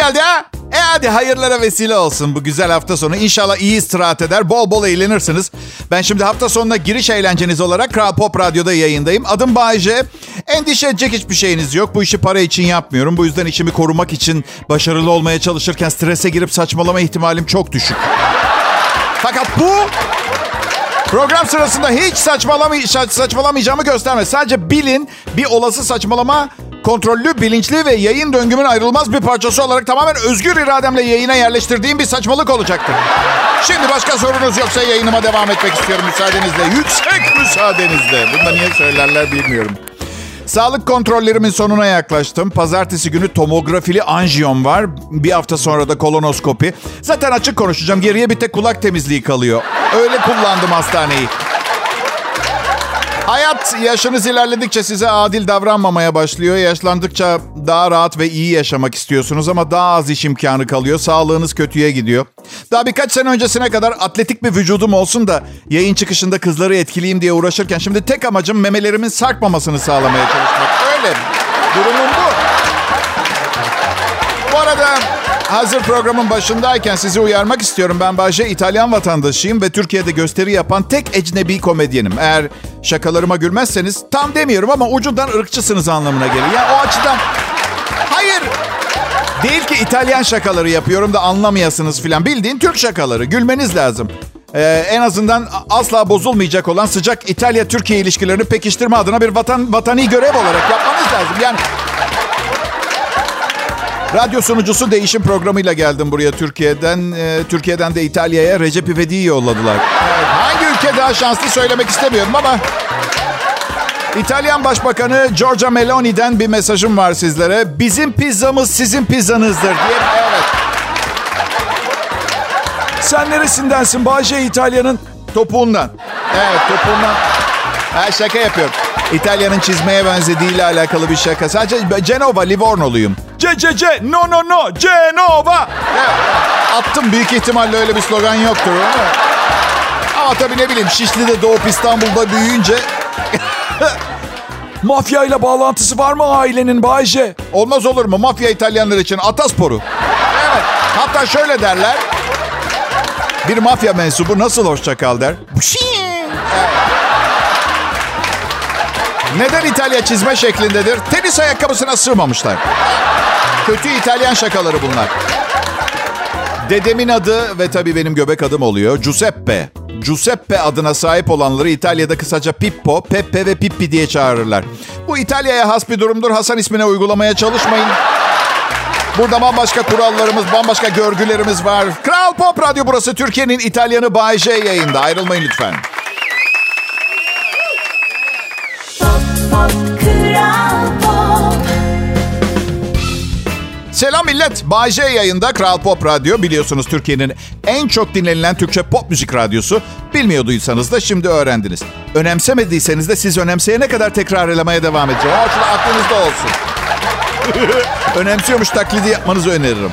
geldi ha? E hadi hayırlara vesile olsun bu güzel hafta sonu. İnşallah iyi istirahat eder, bol bol eğlenirsiniz. Ben şimdi hafta sonuna giriş eğlenceniz olarak Kral Pop Radyo'da yayındayım. Adım Bayece. Endişe edecek hiçbir şeyiniz yok. Bu işi para için yapmıyorum. Bu yüzden işimi korumak için başarılı olmaya çalışırken strese girip saçmalama ihtimalim çok düşük. Fakat bu program sırasında hiç saçmalamay saçmalamayacağımı göstermez. Sadece bilin bir olası saçmalama kontrollü, bilinçli ve yayın döngümün ayrılmaz bir parçası olarak tamamen özgür irademle yayına yerleştirdiğim bir saçmalık olacaktır. Şimdi başka sorunuz yoksa yayınıma devam etmek istiyorum müsaadenizle. Yüksek müsaadenizle. Bunu da niye söylerler bilmiyorum. Sağlık kontrollerimin sonuna yaklaştım. Pazartesi günü tomografili anjiyon var. Bir hafta sonra da kolonoskopi. Zaten açık konuşacağım. Geriye bir tek kulak temizliği kalıyor. Öyle kullandım hastaneyi. Hayat yaşınız ilerledikçe size adil davranmamaya başlıyor. Yaşlandıkça daha rahat ve iyi yaşamak istiyorsunuz ama daha az iş imkanı kalıyor. Sağlığınız kötüye gidiyor. Daha birkaç sene öncesine kadar atletik bir vücudum olsun da yayın çıkışında kızları etkileyeyim diye uğraşırken şimdi tek amacım memelerimin sarkmamasını sağlamaya çalışmak. Öyle. Durumum bu. Bu arada hazır programın başındayken sizi uyarmak istiyorum. Ben Bayce İtalyan vatandaşıyım ve Türkiye'de gösteri yapan tek ecnebi komedyenim. Eğer şakalarıma gülmezseniz tam demiyorum ama ucundan ırkçısınız anlamına gelir. Yani o açıdan hayır değil ki İtalyan şakaları yapıyorum da anlamayasınız filan. Bildiğin Türk şakaları. Gülmeniz lazım. Ee, en azından asla bozulmayacak olan sıcak İtalya-Türkiye ilişkilerini pekiştirme adına bir vatan vatani görev olarak yapmanız lazım. Yani Radyo sunucusu değişim programıyla geldim buraya Türkiye'den. Ee, Türkiye'den de İtalya'ya Recep İvedik'i yolladılar. Evet, hangi ülke daha şanslı söylemek istemiyorum ama... İtalyan Başbakanı Giorgia Meloni'den bir mesajım var sizlere. Bizim pizzamız sizin pizzanızdır diye. Evet. Sen neresindensin Bahçe İtalya'nın? Topuğundan. Evet topuğundan. Ha, şaka yapıyorum. İtalya'nın çizmeye benzediğiyle alakalı bir şaka. Sadece Genova, Livornoluyum. C, C, C, no, no, no, Genova. Evet, attım büyük ihtimalle öyle bir slogan yoktur. Ama, tabii ne bileyim Şişli'de doğup İstanbul'da büyüyünce... Mafya ile bağlantısı var mı ailenin Bayce? Olmaz olur mu? Mafya İtalyanlar için atasporu. Evet. Hatta şöyle derler. Bir mafya mensubu nasıl hoşça kal der. Neden İtalya çizme şeklindedir? Tenis ayakkabısına sığmamışlar. Kötü İtalyan şakaları bunlar. Dedemin adı ve tabii benim göbek adım oluyor. Giuseppe. Giuseppe adına sahip olanları İtalya'da kısaca Pippo, Peppe ve Pippi diye çağırırlar. Bu İtalya'ya has bir durumdur. Hasan ismine uygulamaya çalışmayın. Burada bambaşka kurallarımız, bambaşka görgülerimiz var. Kral Pop Radyo burası. Türkiye'nin İtalyanı Bay J yayında. Ayrılmayın lütfen. Selam millet. Bay J yayında Kral Pop Radyo. Biliyorsunuz Türkiye'nin en çok dinlenilen Türkçe pop müzik radyosu. Bilmiyorduysanız da şimdi öğrendiniz. Önemsemediyseniz de siz önemseyene kadar tekrarlamaya devam edeceğim. Açıdan aklınızda olsun. Önemsiyormuş taklidi yapmanızı öneririm.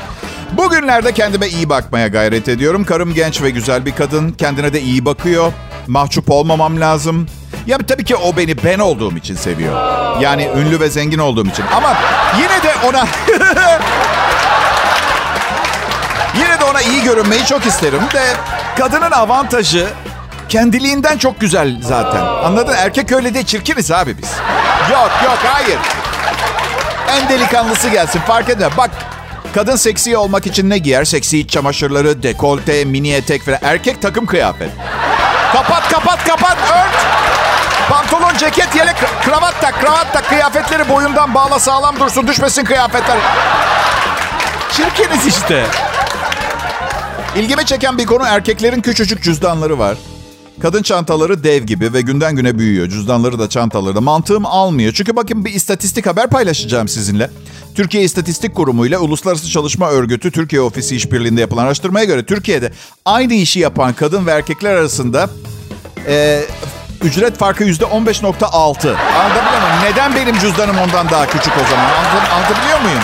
Bugünlerde kendime iyi bakmaya gayret ediyorum. Karım genç ve güzel bir kadın. Kendine de iyi bakıyor. Mahcup olmamam lazım. Ya tabii ki o beni ben olduğum için seviyor. Yani ünlü ve zengin olduğum için. Ama yine de ona... yine de ona iyi görünmeyi çok isterim de kadının avantajı kendiliğinden çok güzel zaten. Anladın? Erkek öyle değil. Çirkiniz abi biz. Yok yok hayır. En delikanlısı gelsin fark etme. Bak kadın seksi olmak için ne giyer? Seksi iç çamaşırları, dekolte, mini etek falan. Erkek takım kıyafet. Kapat kapat kapat ört. Pantolon, ceket, yelek, kravat tak, kravat tak. Kıyafetleri boyundan bağla sağlam dursun. Düşmesin kıyafetler. Çirkiniz işte. İlgimi çeken bir konu erkeklerin küçücük cüzdanları var. Kadın çantaları dev gibi ve günden güne büyüyor. Cüzdanları da çantaları da. Mantığım almıyor. Çünkü bakın bir istatistik haber paylaşacağım sizinle. Türkiye İstatistik Kurumu ile Uluslararası Çalışma Örgütü Türkiye Ofisi işbirliğinde yapılan araştırmaya göre Türkiye'de aynı işi yapan kadın ve erkekler arasında e, ücret farkı yüzde 15.6. Anlatabiliyor muyum? Neden benim cüzdanım ondan daha küçük o zaman? Anlatabiliyor muyum?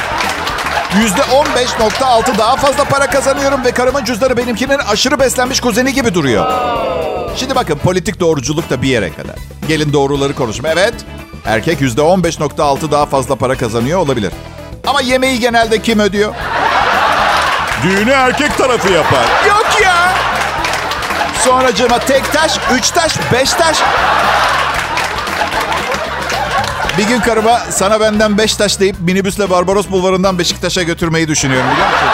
Yüzde 15.6 daha fazla para kazanıyorum ve karımın cüzdanı benimkinin aşırı beslenmiş kuzeni gibi duruyor. Şimdi bakın politik doğruculuk da bir yere kadar. Gelin doğruları konuşma. Evet, erkek yüzde 15.6 daha fazla para kazanıyor olabilir. Ama yemeği genelde kim ödüyor? Düğünü erkek tarafı yapar. Yok ya. Sonra cama tek taş, üç taş, beş taş. Bir gün karıma sana benden beş taş deyip minibüsle Barbaros Bulvarı'ndan Beşiktaş'a götürmeyi düşünüyorum biliyor musun?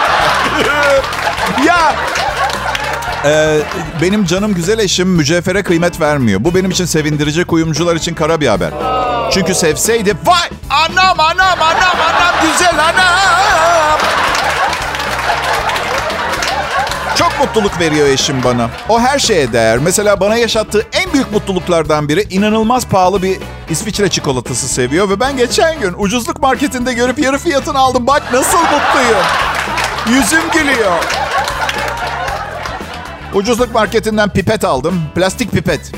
ya ee, benim canım güzel eşim mücevhere kıymet vermiyor. Bu benim için sevindirici, kuyumcular için kara bir haber. Çünkü sevseydi vay anam anam anam anam güzel anam. Çok mutluluk veriyor eşim bana. O her şeye değer. Mesela bana yaşattığı en büyük mutluluklardan biri inanılmaz pahalı bir İsviçre çikolatası seviyor. Ve ben geçen gün ucuzluk marketinde görüp yarı fiyatını aldım. Bak nasıl mutluyum. Yüzüm gülüyor. Ucuzluk marketinden pipet aldım. Plastik pipet.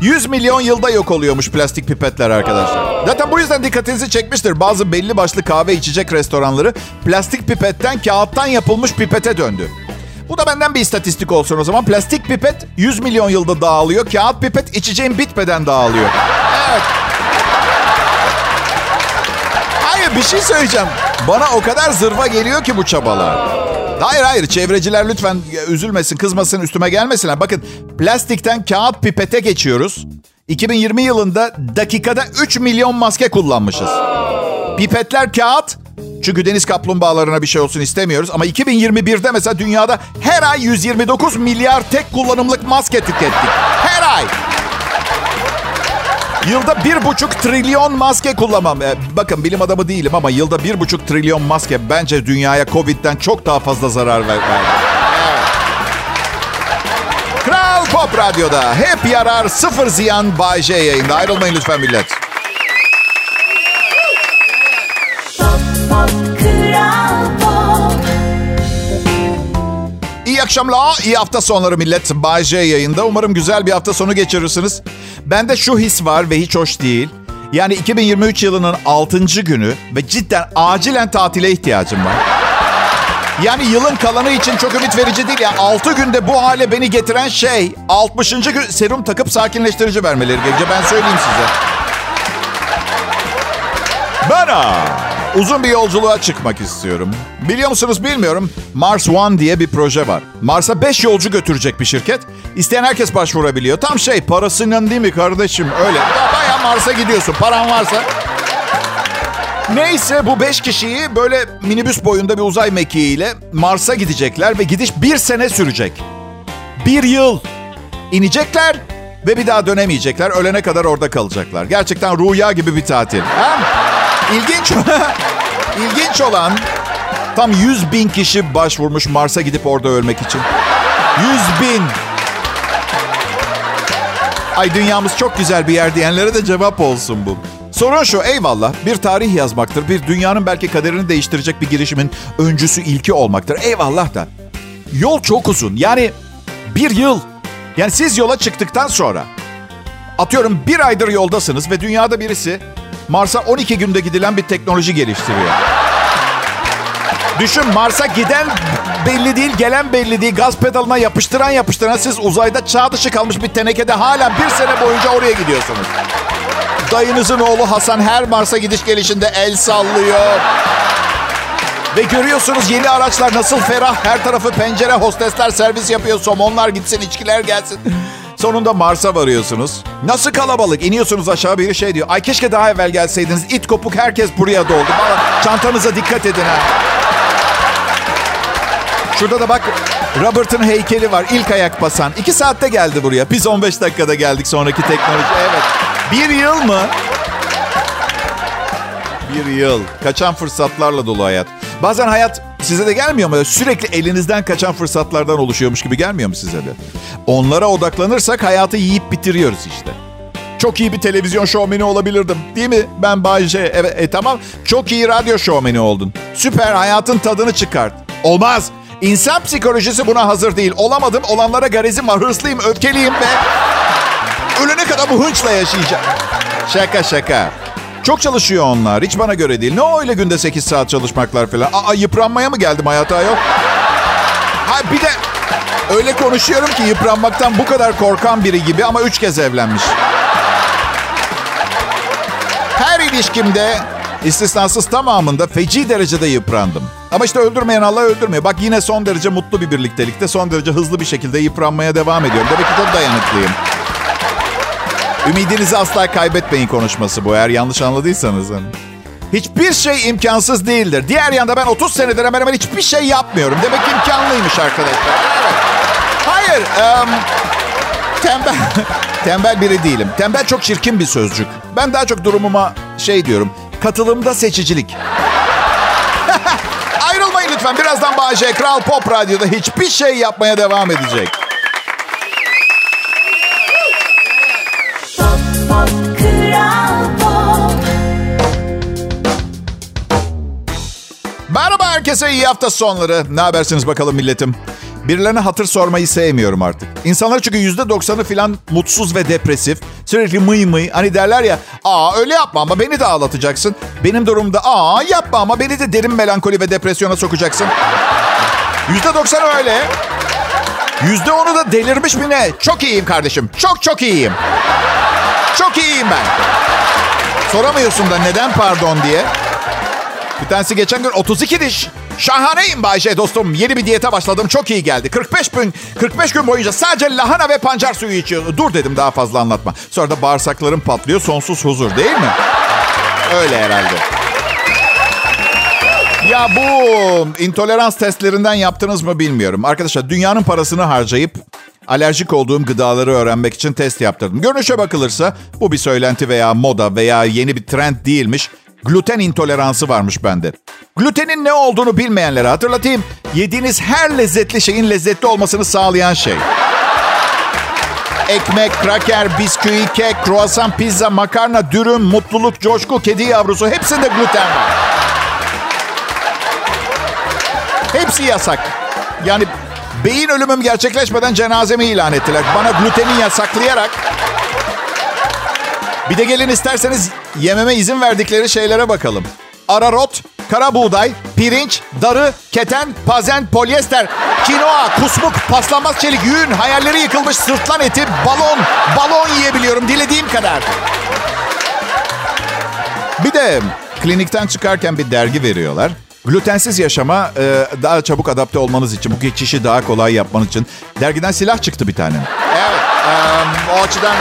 100 milyon yılda yok oluyormuş plastik pipetler arkadaşlar. Zaten bu yüzden dikkatinizi çekmiştir. Bazı belli başlı kahve içecek restoranları plastik pipetten kağıttan yapılmış pipete döndü. Bu da benden bir istatistik olsun o zaman. Plastik pipet 100 milyon yılda dağılıyor. Kağıt pipet içeceğin bitmeden dağılıyor. Evet. Hayır bir şey söyleyeceğim. Bana o kadar zırva geliyor ki bu çabalar. Hayır hayır çevreciler lütfen üzülmesin, kızmasın, üstüme gelmesinler. Bakın plastikten kağıt pipete geçiyoruz. 2020 yılında dakikada 3 milyon maske kullanmışız. Pipetler kağıt. Çünkü deniz kaplumbağalarına bir şey olsun istemiyoruz. Ama 2021'de mesela dünyada her ay 129 milyar tek kullanımlık maske tükettik. Her ay. Yılda bir buçuk trilyon maske kullanmam. Ee, bakın bilim adamı değilim ama yılda bir buçuk trilyon maske bence dünyaya Covid'den çok daha fazla zarar verdi. Kral Pop Radyo'da hep yarar sıfır ziyan Bay J yayında. Ayrılmayın lütfen millet. İyi akşamlar, iyi hafta sonları millet. Bay J yayında. Umarım güzel bir hafta sonu geçirirsiniz. Bende şu his var ve hiç hoş değil. Yani 2023 yılının 6. günü ve cidden acilen tatile ihtiyacım var. Yani yılın kalanı için çok ümit verici değil. Yani 6 günde bu hale beni getiren şey 60. gün serum takıp sakinleştirici vermeleri gerekiyor. Ben söyleyeyim size. Bana uzun bir yolculuğa çıkmak istiyorum. Biliyor musunuz bilmiyorum. Mars One diye bir proje var. Mars'a 5 yolcu götürecek bir şirket. İsteyen herkes başvurabiliyor. Tam şey parasının değil mi kardeşim? Öyle. Baya Mars'a gidiyorsun. Paran varsa. Neyse bu 5 kişiyi böyle minibüs boyunda bir uzay mekiğiyle Mars'a gidecekler ve gidiş bir sene sürecek. Bir yıl. İnecekler ve bir daha dönemeyecekler. Ölene kadar orada kalacaklar. Gerçekten rüya gibi bir tatil. Ha? İlginç, ilginç olan tam 100 bin kişi başvurmuş Mars'a gidip orada ölmek için. 100 bin. Ay dünyamız çok güzel bir yer diyenlere de cevap olsun bu. Sorun şu eyvallah bir tarih yazmaktır. Bir dünyanın belki kaderini değiştirecek bir girişimin öncüsü ilki olmaktır. Eyvallah da. Yol çok uzun yani bir yıl. Yani siz yola çıktıktan sonra atıyorum bir aydır yoldasınız ve dünyada birisi Mars'a 12 günde gidilen bir teknoloji geliştiriyor. Düşün Mars'a giden belli değil, gelen belli değil. Gaz pedalına yapıştıran yapıştıran siz uzayda çağ dışı kalmış bir tenekede hala bir sene boyunca oraya gidiyorsunuz. Dayınızın oğlu Hasan her Mars'a gidiş gelişinde el sallıyor. Ve görüyorsunuz yeni araçlar nasıl ferah. Her tarafı pencere, hostesler servis yapıyor. Somonlar gitsin, içkiler gelsin. Sonunda Mars'a varıyorsunuz. Nasıl kalabalık? İniyorsunuz aşağı biri şey diyor. Ay keşke daha evvel gelseydiniz. İt kopuk herkes buraya doldu. Valla çantanıza dikkat edin ha. Şurada da bak Robert'ın heykeli var. İlk ayak basan. İki saatte geldi buraya. Biz 15 dakikada geldik sonraki teknoloji. Evet. Bir yıl mı? Bir yıl. Kaçan fırsatlarla dolu hayat. Bazen hayat size de gelmiyor mu? Sürekli elinizden kaçan fırsatlardan oluşuyormuş gibi gelmiyor mu size de? Onlara odaklanırsak hayatı yiyip bitiriyoruz işte. Çok iyi bir televizyon şovmeni olabilirdim. Değil mi? Ben Bayce. Evet, e, tamam. Çok iyi radyo şovmeni oldun. Süper. Hayatın tadını çıkart. Olmaz. İnsan psikolojisi buna hazır değil. Olamadım. Olanlara garezim var. Hırslıyım, öfkeliyim ve... Ölene kadar bu hınçla yaşayacağım. Şaka şaka. Çok çalışıyor onlar. Hiç bana göre değil. Ne öyle günde 8 saat çalışmaklar falan. Aa yıpranmaya mı geldim hayata yok? Ha bir de öyle konuşuyorum ki yıpranmaktan bu kadar korkan biri gibi ama 3 kez evlenmiş. Her ilişkimde istisnasız tamamında feci derecede yıprandım. Ama işte öldürmeyen Allah öldürmüyor. Bak yine son derece mutlu bir birliktelikte son derece hızlı bir şekilde yıpranmaya devam ediyorum. Demek ki çok dayanıklıyım. Ümidinizi asla kaybetmeyin konuşması bu eğer yanlış anladıysanız. Hiçbir şey imkansız değildir. Diğer yanda ben 30 senedir hemen hemen hiçbir şey yapmıyorum. Demek imkanlıymış arkadaşlar. Hayır. Um, tembel, tembel biri değilim. Tembel çok çirkin bir sözcük. Ben daha çok durumuma şey diyorum. Katılımda seçicilik. Ayrılmayın lütfen. Birazdan Bahçe Kral Pop Radyo'da hiçbir şey yapmaya devam edecek. Merhaba herkese iyi hafta sonları. Ne habersiniz bakalım milletim? Birilerine hatır sormayı sevmiyorum artık. İnsanlar çünkü yüzde doksanı falan mutsuz ve depresif. Sürekli mıy mıy. Hani derler ya, aa öyle yapma ama beni de ağlatacaksın. Benim durumda aa yapma ama beni de derin melankoli ve depresyona sokacaksın. Yüzde doksan öyle. Yüzde onu da delirmiş mi ne? Çok iyiyim kardeşim. Çok çok iyiyim. Çok iyiyim ben. Soramıyorsun da neden pardon diye. Bir tanesi geçen gün 32 diş. Şahaneyim Bayce dostum. Yeni bir diyete başladım. Çok iyi geldi. 45 gün 45 gün boyunca sadece lahana ve pancar suyu içiyor. Dur dedim daha fazla anlatma. Sonra da bağırsaklarım patlıyor. Sonsuz huzur değil mi? Öyle herhalde. Ya bu intolerans testlerinden yaptınız mı bilmiyorum. Arkadaşlar dünyanın parasını harcayıp alerjik olduğum gıdaları öğrenmek için test yaptırdım. Görünüşe bakılırsa bu bir söylenti veya moda veya yeni bir trend değilmiş. Gluten intoleransı varmış bende. Glutenin ne olduğunu bilmeyenlere hatırlatayım. Yediğiniz her lezzetli şeyin lezzetli olmasını sağlayan şey. Ekmek, kraker, bisküvi, kek, kruvasan, pizza, makarna, dürüm, mutluluk, coşku, kedi yavrusu hepsinde gluten var. Hepsi yasak. Yani beyin ölümüm gerçekleşmeden cenazemi ilan ettiler. Bana gluteni yasaklayarak bir de gelin isterseniz yememe izin verdikleri şeylere bakalım. Ararot, kara buğday, pirinç, darı, keten, pazen, polyester, kinoa, kusmuk, paslanmaz çelik, yün, hayalleri yıkılmış sırtlan eti, balon, balon yiyebiliyorum dilediğim kadar. Bir de klinikten çıkarken bir dergi veriyorlar. Glutensiz yaşama e, daha çabuk adapte olmanız için, bu geçişi daha kolay yapmanız için dergiden silah çıktı bir tane. Evet, e, o açıdan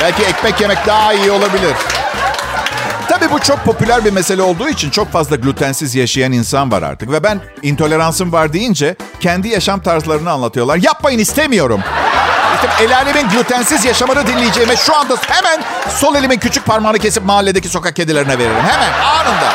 Belki ekmek yemek daha iyi olabilir. Tabii bu çok popüler bir mesele olduğu için çok fazla glutensiz yaşayan insan var artık. Ve ben intoleransım var deyince kendi yaşam tarzlarını anlatıyorlar. Yapmayın istemiyorum. İşte el alemin glutensiz yaşamını dinleyeceğime şu anda hemen sol elimin küçük parmağını kesip mahalledeki sokak kedilerine veririm. Hemen anında.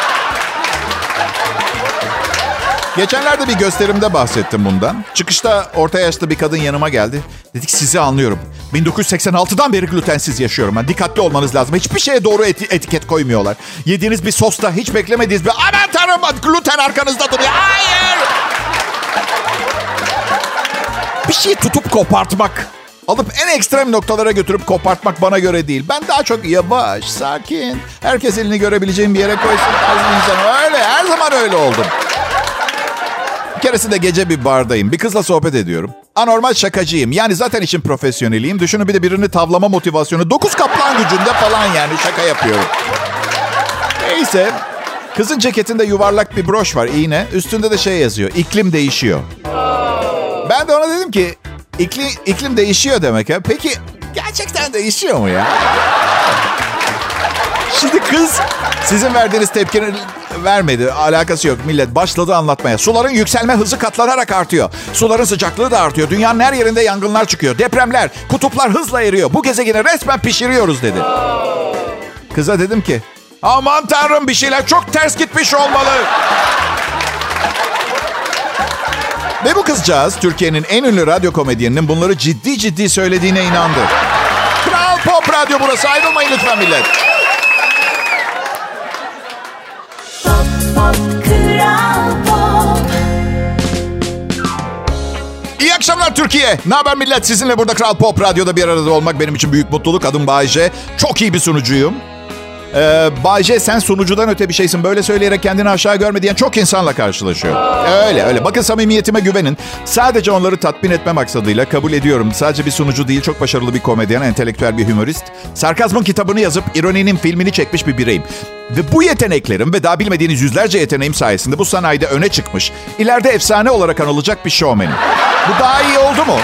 Geçenlerde bir gösterimde bahsettim bundan. Çıkışta orta yaşlı bir kadın yanıma geldi. Dedik sizi anlıyorum. 1986'dan beri glutensiz yaşıyorum. Yani dikkatli olmanız lazım. Hiçbir şeye doğru eti- etiket koymuyorlar. Yediğiniz bir sosta hiç beklemediğiniz bir aman tanrım gluten arkanızda duruyor. Hayır! Bir şeyi tutup kopartmak. Alıp en ekstrem noktalara götürüp kopartmak bana göre değil. Ben daha çok yavaş, sakin. Herkes elini görebileceğim bir yere koysun tarzı insan. Öyle, her zaman öyle oldum. Keresinde gece bir bardayım. Bir kızla sohbet ediyorum. Anormal şakacıyım. Yani zaten için profesyoneliyim. Düşünün bir de birini tavlama motivasyonu. Dokuz kaplan gücünde falan yani şaka yapıyorum. Neyse. Kızın ceketinde yuvarlak bir broş var iğne. Üstünde de şey yazıyor. İklim değişiyor. Ben de ona dedim ki iklim, iklim değişiyor demek ha. Peki gerçekten değişiyor mu ya? Şimdi kız sizin verdiğiniz tepkinin vermedi. Alakası yok. Millet başladı anlatmaya. Suların yükselme hızı katlanarak artıyor. Suların sıcaklığı da artıyor. Dünyanın her yerinde yangınlar çıkıyor. Depremler, kutuplar hızla eriyor. Bu gezegeni resmen pişiriyoruz dedi. Kıza dedim ki aman tanrım bir şeyler çok ters gitmiş olmalı. Ve bu kızcağız Türkiye'nin en ünlü radyo komedyeninin bunları ciddi ciddi söylediğine inandı. Kral Pop Radyo burası ayrılmayın lütfen millet. Akşamlar Türkiye. Ne haber millet? Sizinle burada Kral Pop Radyo'da bir arada olmak benim için büyük mutluluk. Adım Bayece. Çok iyi bir sunucuyum. Ee, Bayce sen sunucudan öte bir şeysin. Böyle söyleyerek kendini aşağı görme diyen çok insanla karşılaşıyor. Öyle öyle. Bakın samimiyetime güvenin. Sadece onları tatmin etme maksadıyla kabul ediyorum. Sadece bir sunucu değil, çok başarılı bir komedyen, entelektüel bir humorist. Sarkazmın kitabını yazıp ironinin filmini çekmiş bir bireyim. Ve bu yeteneklerim ve daha bilmediğiniz yüzlerce yeteneğim sayesinde bu sanayide öne çıkmış, ileride efsane olarak anılacak bir şovmenim. Bu daha iyi oldu mu?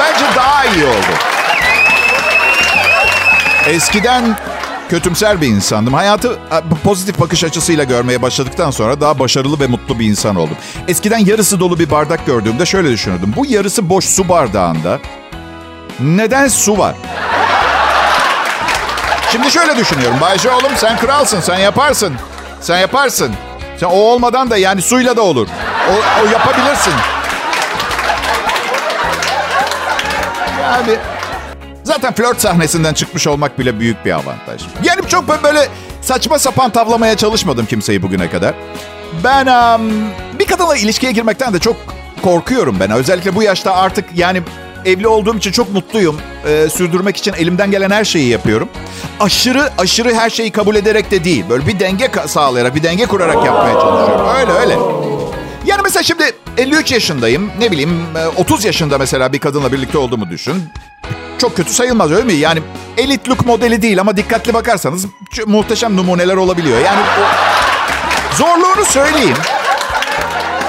Bence daha iyi oldu. Eskiden kötümser bir insandım. Hayatı pozitif bakış açısıyla görmeye başladıktan sonra daha başarılı ve mutlu bir insan oldum. Eskiden yarısı dolu bir bardak gördüğümde şöyle düşünürdüm. Bu yarısı boş su bardağında neden su var? Şimdi şöyle düşünüyorum. Bayce oğlum sen kralsın, sen yaparsın. Sen yaparsın. Sen o olmadan da yani suyla da olur. O, o yapabilirsin. Yani zaten flört sahnesinden çıkmış olmak bile büyük bir avantaj. Yani çok böyle saçma sapan tavlamaya çalışmadım kimseyi bugüne kadar. Ben um, bir kadınla ilişkiye girmekten de çok korkuyorum ben. Özellikle bu yaşta artık yani evli olduğum için çok mutluyum. Ee, sürdürmek için elimden gelen her şeyi yapıyorum. Aşırı aşırı her şeyi kabul ederek de değil. Böyle bir denge sağlayarak, bir denge kurarak yapmaya çalışıyorum. Öyle öyle. Yani mesela şimdi 53 yaşındayım. Ne bileyim 30 yaşında mesela bir kadınla birlikte olduğumu düşün. Çok kötü sayılmaz öyle mi? Yani elit look modeli değil ama dikkatli bakarsanız muhteşem numuneler olabiliyor. Yani o... zorluğunu söyleyeyim.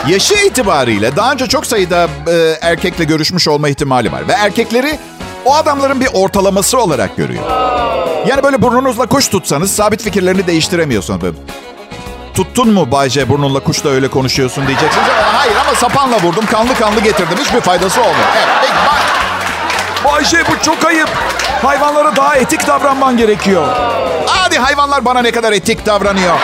Yaşı itibariyle daha önce çok sayıda e, erkekle görüşmüş olma ihtimali var. Ve erkekleri o adamların bir ortalaması olarak görüyor. Yani böyle burnunuzla kuş tutsanız sabit fikirlerini değiştiremiyorsunuz. Tuttun mu Bayce burnunla kuşla öyle konuşuyorsun diyeceksiniz. Hayır ama sapanla vurdum kanlı kanlı getirdim. Hiçbir faydası olmuyor. Evet, peki, bay... Bayce bu çok ayıp. Hayvanlara daha etik davranman gerekiyor. Hadi hayvanlar bana ne kadar etik davranıyor.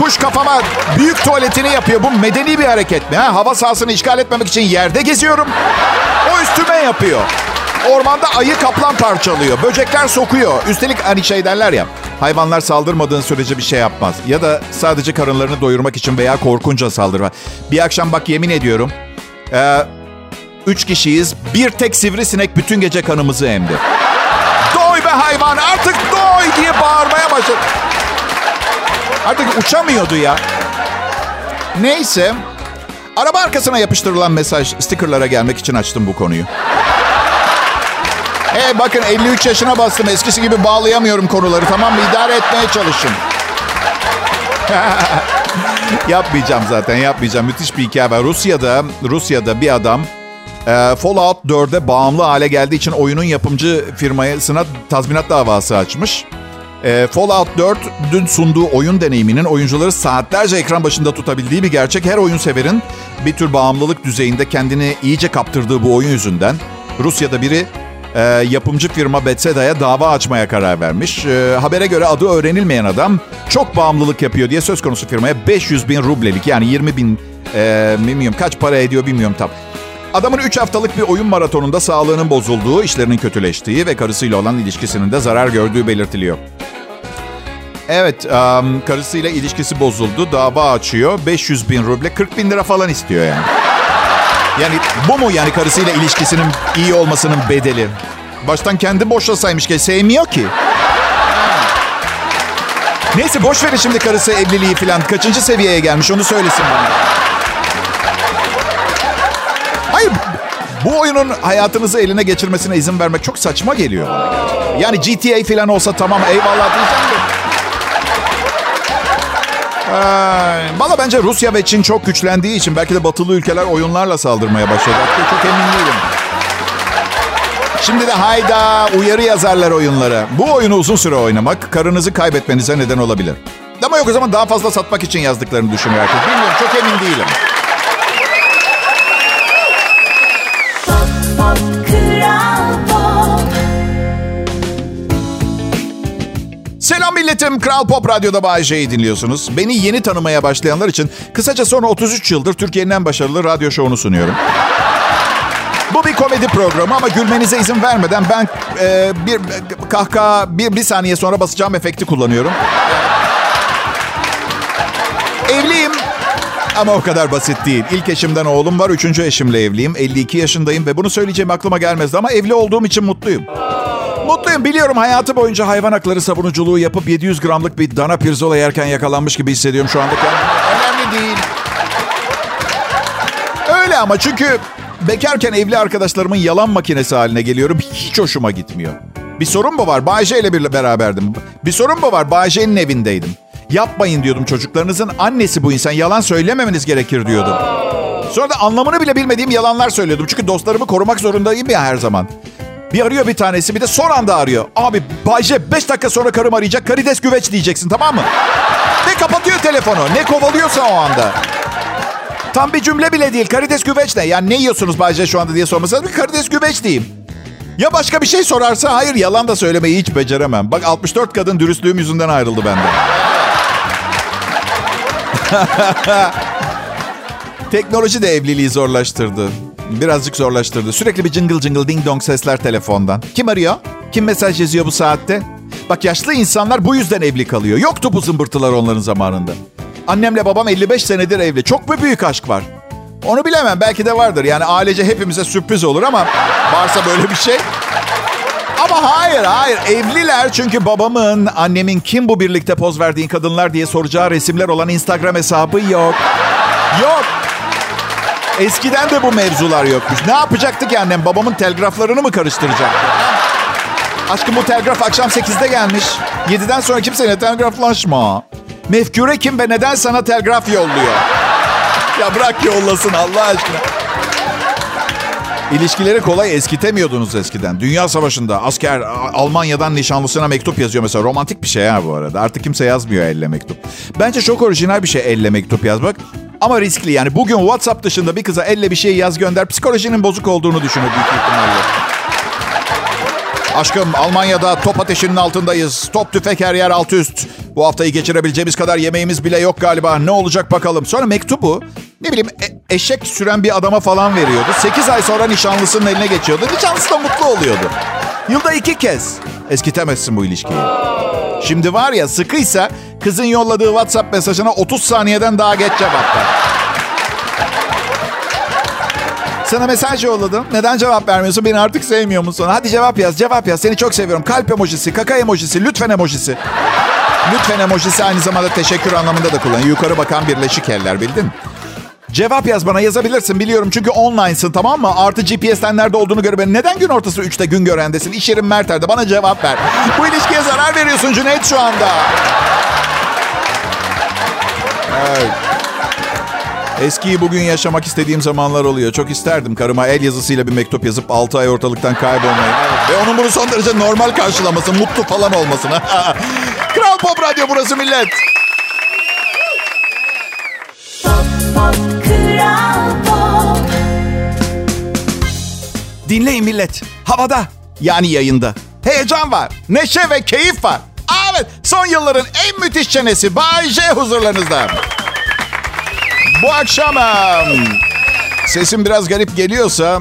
Kuş kafama büyük tuvaletini yapıyor. Bu medeni bir hareket mi? Ha? Hava sahasını işgal etmemek için yerde geziyorum. O üstüme yapıyor. Ormanda ayı kaplan parçalıyor. Böcekler sokuyor. Üstelik hani şey derler ya. Hayvanlar saldırmadığın sürece bir şey yapmaz. Ya da sadece karınlarını doyurmak için veya korkunca saldırma. Bir akşam bak yemin ediyorum. Ee, üç kişiyiz. Bir tek sivrisinek bütün gece kanımızı emdi. Doy be hayvan artık doy diye bağırmaya başladı. Artık uçamıyordu ya. Neyse. Araba arkasına yapıştırılan mesaj stickerlara gelmek için açtım bu konuyu. Hey bakın 53 yaşına bastım. Eskisi gibi bağlayamıyorum konuları tamam mı? İdare etmeye çalışın. yapmayacağım zaten yapmayacağım. Müthiş bir hikaye var. Rusya'da, Rusya'da bir adam e, Fallout 4'e bağımlı hale geldiği için oyunun yapımcı firmasına tazminat davası açmış. E, Fallout 4 dün sunduğu oyun deneyiminin oyuncuları saatlerce ekran başında tutabildiği bir gerçek. Her oyun severin bir tür bağımlılık düzeyinde kendini iyice kaptırdığı bu oyun yüzünden Rusya'da biri e, yapımcı firma Bethesda'ya dava açmaya karar vermiş. E, habere göre adı öğrenilmeyen adam çok bağımlılık yapıyor diye söz konusu firmaya 500 bin rublelik yani 20 bin e, bilmiyorum kaç para ediyor bilmiyorum tam. Adamın 3 haftalık bir oyun maratonunda sağlığının bozulduğu, işlerinin kötüleştiği ve karısıyla olan ilişkisinin de zarar gördüğü belirtiliyor. Evet, um, karısıyla ilişkisi bozuldu, dava açıyor. 500 bin ruble, 40 bin lira falan istiyor yani. Yani bu mu yani karısıyla ilişkisinin iyi olmasının bedeli? Baştan kendi boşlasaymış ki sevmiyor ki. Neyse boş verin şimdi karısı evliliği falan. Kaçıncı seviyeye gelmiş onu söylesin bana. Hayır bu oyunun hayatınızı eline geçirmesine izin vermek çok saçma geliyor Yani GTA falan olsa tamam eyvallah diyeceğim de. Valla bence Rusya ve Çin çok güçlendiği için belki de batılı ülkeler oyunlarla saldırmaya başladı. Çok emin değilim. Şimdi de hayda uyarı yazarlar oyunlara. Bu oyunu uzun süre oynamak karınızı kaybetmenize neden olabilir. Ama yok o zaman daha fazla satmak için yazdıklarını düşünüyor herkes. Bilmiyorum çok emin değilim. Selam milletim. Kral Pop Radyo'da Bay J'yi dinliyorsunuz. Beni yeni tanımaya başlayanlar için kısaca sonra 33 yıldır Türkiye'nin en başarılı radyo şovunu sunuyorum. Bu bir komedi programı ama gülmenize izin vermeden ben e, bir kahkaha bir, bir saniye sonra basacağım efekti kullanıyorum. Evliyim ama o kadar basit değil. İlk eşimden oğlum var, üçüncü eşimle evliyim. 52 yaşındayım ve bunu söyleyeceğim aklıma gelmezdi ama evli olduğum için mutluyum. Mutluyum biliyorum hayatı boyunca hayvan hakları savunuculuğu yapıp 700 gramlık bir dana pirzola yerken yakalanmış gibi hissediyorum şu anda. Önemli değil. Öyle ama çünkü bekarken evli arkadaşlarımın yalan makinesi haline geliyorum. Hiç hoşuma gitmiyor. Bir sorun mu var? Bayce ile beraberdim. Bir sorun mu var? Bayce'nin evindeydim. Yapmayın diyordum çocuklarınızın annesi bu insan. Yalan söylememeniz gerekir diyordum. Sonra da anlamını bile bilmediğim yalanlar söylüyordum. Çünkü dostlarımı korumak zorundayım ya her zaman. Bir arıyor bir tanesi bir de son anda arıyor. Abi Bayce 5 dakika sonra karım arayacak. Karides güveç diyeceksin tamam mı? Ve kapatıyor telefonu. Ne kovalıyorsa o anda. Tam bir cümle bile değil. Karides güveç ne? Yani ne yiyorsunuz Bayce şu anda diye sormasanız bir karides güveç diyeyim. Ya başka bir şey sorarsa hayır yalan da söylemeyi hiç beceremem. Bak 64 kadın dürüstlüğüm yüzünden ayrıldı benden. Teknoloji de evliliği zorlaştırdı. Birazcık zorlaştırdı. Sürekli bir jinggle jinggle ding dong sesler telefondan. Kim arıyor? Kim mesaj yazıyor bu saatte? Bak yaşlı insanlar bu yüzden evli kalıyor. Yoktu bu zımbırtılar onların zamanında. Annemle babam 55 senedir evli. Çok mu büyük aşk var? Onu bilemem. Belki de vardır. Yani ailece hepimize sürpriz olur ama varsa böyle bir şey. Ama hayır hayır evliler çünkü babamın annemin kim bu birlikte poz verdiğin kadınlar diye soracağı resimler olan Instagram hesabı yok. Yok. Eskiden de bu mevzular yokmuş. Ne yapacaktı ki annem? Babamın telgraflarını mı karıştıracaktı? Aşkım bu telgraf akşam 8'de gelmiş. 7'den sonra kimseyle telgraflaşma. Mefkure kim ve neden sana telgraf yolluyor? Ya bırak yollasın Allah aşkına. İlişkileri kolay eskitemiyordunuz eskiden. Dünya Savaşı'nda asker Almanya'dan nişanlısına mektup yazıyor mesela. Romantik bir şey ha bu arada. Artık kimse yazmıyor elle mektup. Bence çok orijinal bir şey elle mektup yazmak. Ama riskli yani. Bugün WhatsApp dışında bir kıza elle bir şey yaz gönder. Psikolojinin bozuk olduğunu düşünür büyük ihtimalle. Aşkım Almanya'da top ateşinin altındayız. Top tüfek her yer alt üst. Bu haftayı geçirebileceğimiz kadar yemeğimiz bile yok galiba. Ne olacak bakalım. Sonra mektubu ne bileyim e- eşek süren bir adama falan veriyordu. 8 ay sonra nişanlısının eline geçiyordu. Nişanlısı da mutlu oluyordu. Yılda iki kez. Eskitemezsin bu ilişkiyi. Şimdi var ya sıkıysa kızın yolladığı WhatsApp mesajına 30 saniyeden daha geç cevap ver. Sana mesaj yolladım. Neden cevap vermiyorsun? Beni artık sevmiyor musun? Hadi cevap yaz, cevap yaz. Seni çok seviyorum. Kalp emojisi, kaka emojisi, lütfen emojisi. Lütfen emojisi aynı zamanda teşekkür anlamında da kullanıyor. Yukarı bakan birleşik eller bildin Cevap yaz bana yazabilirsin biliyorum çünkü online'sın tamam mı? Artı GPS'ten nerede olduğunu ben neden gün ortası 3'te gün görendesin? İş yerim Merter'de bana cevap ver. Bu ilişkiye zarar veriyorsun Cüneyt şu anda. Evet. Eskiyi bugün yaşamak istediğim zamanlar oluyor. Çok isterdim karıma el yazısıyla bir mektup yazıp 6 ay ortalıktan kaybolmayı. Ve onun bunu son derece normal karşılaması, mutlu falan olmasını. Kral Pop Radyo burası millet. Dinleyin millet. Havada yani yayında. Heyecan var, neşe ve keyif var. Evet, son yılların en müthiş çenesi Bay J huzurlarınızda. Bu akşam sesim biraz garip geliyorsa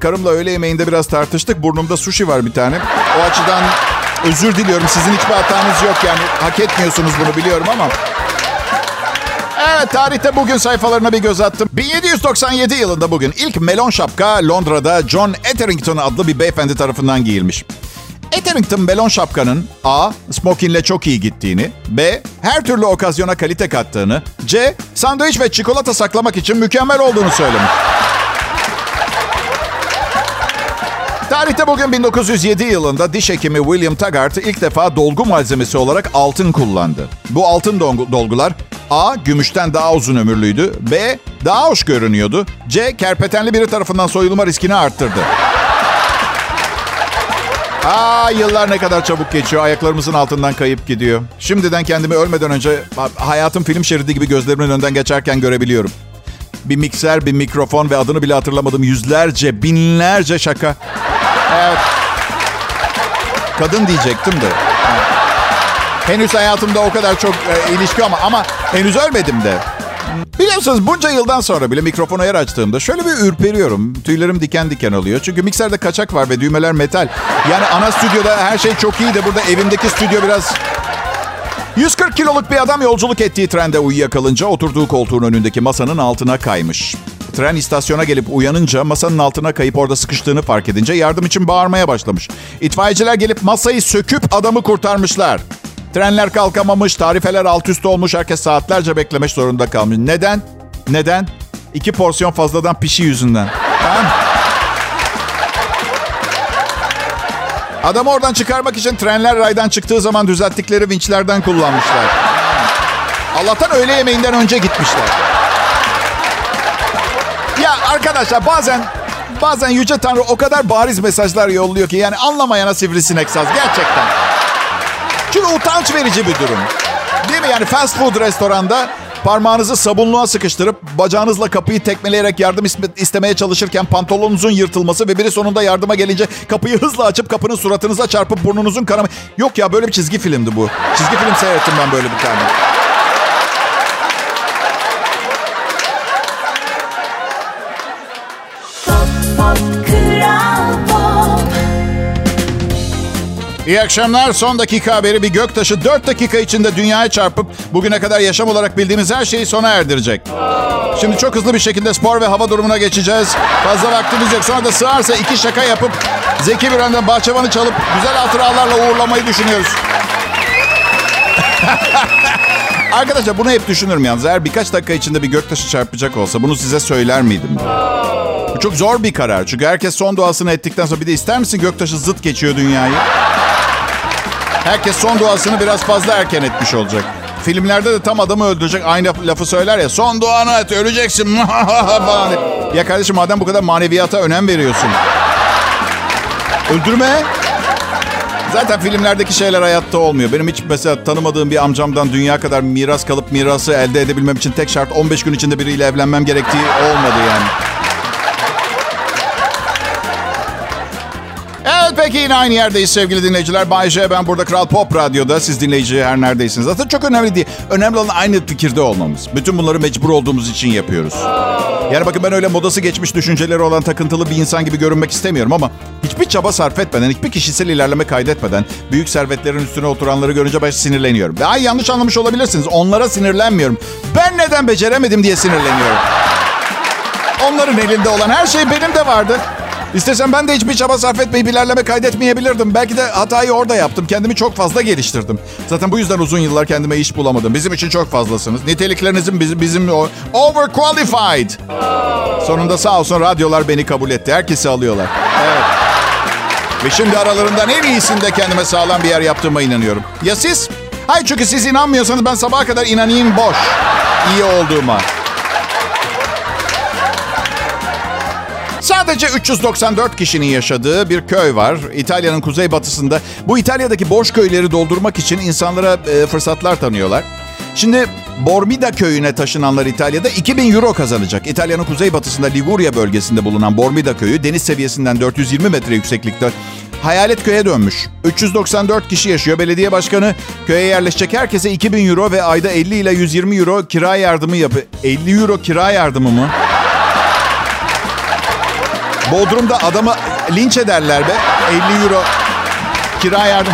karımla öğle yemeğinde biraz tartıştık. Burnumda sushi var bir tane. O açıdan özür diliyorum. Sizin hiçbir hatanız yok yani. Hak etmiyorsunuz bunu biliyorum ama. Tarihte bugün sayfalarına bir göz attım. 1797 yılında bugün ilk melon şapka Londra'da John Etherington adlı bir beyefendi tarafından giyilmiş. Etherington belon şapkanın A. Smokingle çok iyi gittiğini. B. Her türlü okazyona kalite kattığını. C. Sandviç ve çikolata saklamak için mükemmel olduğunu söylemiş. Tarihte bugün 1907 yılında diş hekimi William Taggart ilk defa dolgu malzemesi olarak altın kullandı. Bu altın dolgular A. Gümüşten daha uzun ömürlüydü. B. Daha hoş görünüyordu. C. Kerpetenli biri tarafından soyulma riskini arttırdı. Aa yıllar ne kadar çabuk geçiyor. Ayaklarımızın altından kayıp gidiyor. Şimdiden kendimi ölmeden önce hayatım film şeridi gibi gözlerimin önünden geçerken görebiliyorum. Bir mikser, bir mikrofon ve adını bile hatırlamadım yüzlerce, binlerce şaka. Evet. Kadın diyecektim de. Henüz hayatımda o kadar çok e, ilişki ama ama henüz ölmedim de. Biliyorsunuz bunca yıldan sonra bile mikrofonu yer açtığımda şöyle bir ürperiyorum. Tüylerim diken diken oluyor. Çünkü mikserde kaçak var ve düğmeler metal. Yani ana stüdyoda her şey çok iyi de burada evimdeki stüdyo biraz... 140 kiloluk bir adam yolculuk ettiği trende uyuyakalınca oturduğu koltuğun önündeki masanın altına kaymış. Tren istasyona gelip uyanınca masanın altına kayıp orada sıkıştığını fark edince yardım için bağırmaya başlamış. İtfaiyeciler gelip masayı söküp adamı kurtarmışlar. Trenler kalkamamış, tarifeler alt üst olmuş, herkes saatlerce beklemek zorunda kalmış. Neden? Neden? İki porsiyon fazladan pişi yüzünden. Tamam. Adamı oradan çıkarmak için trenler raydan çıktığı zaman düzelttikleri vinçlerden kullanmışlar. Allah'tan öğle yemeğinden önce gitmişler. Arkadaşlar bazen bazen Yüce Tanrı o kadar bariz mesajlar yolluyor ki yani anlamayana sivrisinek saz gerçekten. Çünkü utanç verici bir durum. Değil mi? Yani fast food restoranda parmağınızı sabunluğa sıkıştırıp bacağınızla kapıyı tekmeleyerek yardım istemeye çalışırken pantolonunuzun yırtılması ve biri sonunda yardıma gelince kapıyı hızla açıp kapının suratınıza çarpıp burnunuzun kanama... Yok ya böyle bir çizgi filmdi bu. Çizgi film seyrettim ben böyle bir tane. İyi akşamlar. Son dakika haberi bir göktaşı 4 dakika içinde dünyaya çarpıp bugüne kadar yaşam olarak bildiğimiz her şeyi sona erdirecek. Şimdi çok hızlı bir şekilde spor ve hava durumuna geçeceğiz. Fazla vaktimiz yok. Sonra da sığarsa iki şaka yapıp Zeki Müren'den bahçıvanı çalıp güzel hatıralarla uğurlamayı düşünüyoruz. Arkadaşlar bunu hep düşünürüm yalnız. Eğer birkaç dakika içinde bir göktaşı çarpacak olsa bunu size söyler miydim? Bu çok zor bir karar. Çünkü herkes son duasını ettikten sonra bir de ister misin göktaşı zıt geçiyor dünyayı? Herkes son duasını biraz fazla erken etmiş olacak. Filmlerde de tam adamı öldürecek aynı lafı söyler ya. Son duanı et öleceksin. Ya kardeşim madem bu kadar maneviyata önem veriyorsun. Öldürme. Zaten filmlerdeki şeyler hayatta olmuyor. Benim hiç mesela tanımadığım bir amcamdan dünya kadar miras kalıp mirası elde edebilmem için tek şart 15 gün içinde biriyle evlenmem gerektiği olmadı yani. Evet peki yine aynı yerdeyiz sevgili dinleyiciler. Bay J ben burada Kral Pop Radyo'da. Siz dinleyici her neredeysiniz. Zaten çok önemli değil. Önemli olan aynı fikirde olmamız. Bütün bunları mecbur olduğumuz için yapıyoruz. Yani bakın ben öyle modası geçmiş düşünceleri olan takıntılı bir insan gibi görünmek istemiyorum ama hiçbir çaba sarf etmeden, hiçbir kişisel ilerleme kaydetmeden büyük servetlerin üstüne oturanları görünce ben sinirleniyorum. Ay yanlış anlamış olabilirsiniz. Onlara sinirlenmiyorum. Ben neden beceremedim diye sinirleniyorum. Onların elinde olan her şey benim de vardı. İstesem ben de hiçbir çaba sarf etmeyip ilerleme kaydetmeyebilirdim. Belki de hatayı orada yaptım. Kendimi çok fazla geliştirdim. Zaten bu yüzden uzun yıllar kendime iş bulamadım. Bizim için çok fazlasınız. Niteliklerinizin bizim, bizim overqualified. Sonunda sağ olsun radyolar beni kabul etti. Herkesi alıyorlar. Evet. Ve şimdi aralarından en iyisinde kendime sağlam bir yer yaptığıma inanıyorum. Ya siz? Hayır çünkü siz inanmıyorsanız ben sabaha kadar inanayım boş. İyi olduğuma. Sadece 394 kişinin yaşadığı bir köy var. İtalya'nın kuzeybatısında. Bu İtalya'daki boş köyleri doldurmak için insanlara e, fırsatlar tanıyorlar. Şimdi Bormida köyüne taşınanlar İtalya'da 2000 euro kazanacak. İtalya'nın kuzeybatısında Liguria bölgesinde bulunan Bormida köyü deniz seviyesinden 420 metre yükseklikte hayalet köye dönmüş. 394 kişi yaşıyor. Belediye başkanı köye yerleşecek herkese 2000 euro ve ayda 50 ile 120 euro kira yardımı yapıyor. 50 euro kira yardımı mı? Bodrum'da adamı linç ederler be. 50 euro kira yardım.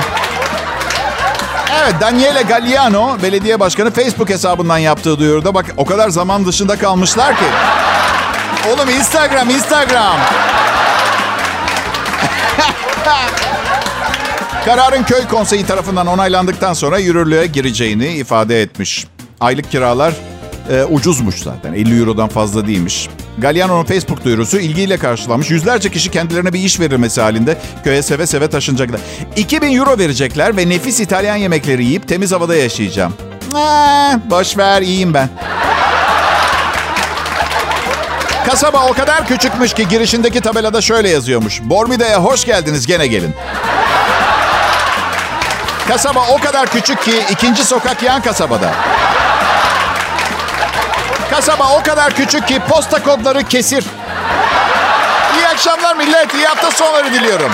Evet Daniele Galliano belediye başkanı Facebook hesabından yaptığı duyuruda bak o kadar zaman dışında kalmışlar ki. Oğlum Instagram Instagram. Kararın köy konseyi tarafından onaylandıktan sonra yürürlüğe gireceğini ifade etmiş. Aylık kiralar e, ucuzmuş zaten. 50 Euro'dan fazla değilmiş. Galliano'nun Facebook duyurusu ilgiyle karşılanmış. Yüzlerce kişi kendilerine bir iş verilmesi halinde köye seve seve taşınacaklar. 2000 euro verecekler ve nefis İtalyan yemekleri yiyip temiz havada yaşayacağım. Ee, boş iyiyim ben. Kasaba o kadar küçükmüş ki girişindeki tabelada şöyle yazıyormuş. Bormida'ya hoş geldiniz gene gelin. Kasaba o kadar küçük ki ikinci sokak yan kasabada. Kasaba o kadar küçük ki posta kodları kesir. İyi akşamlar millet. İyi hafta sonları diliyorum.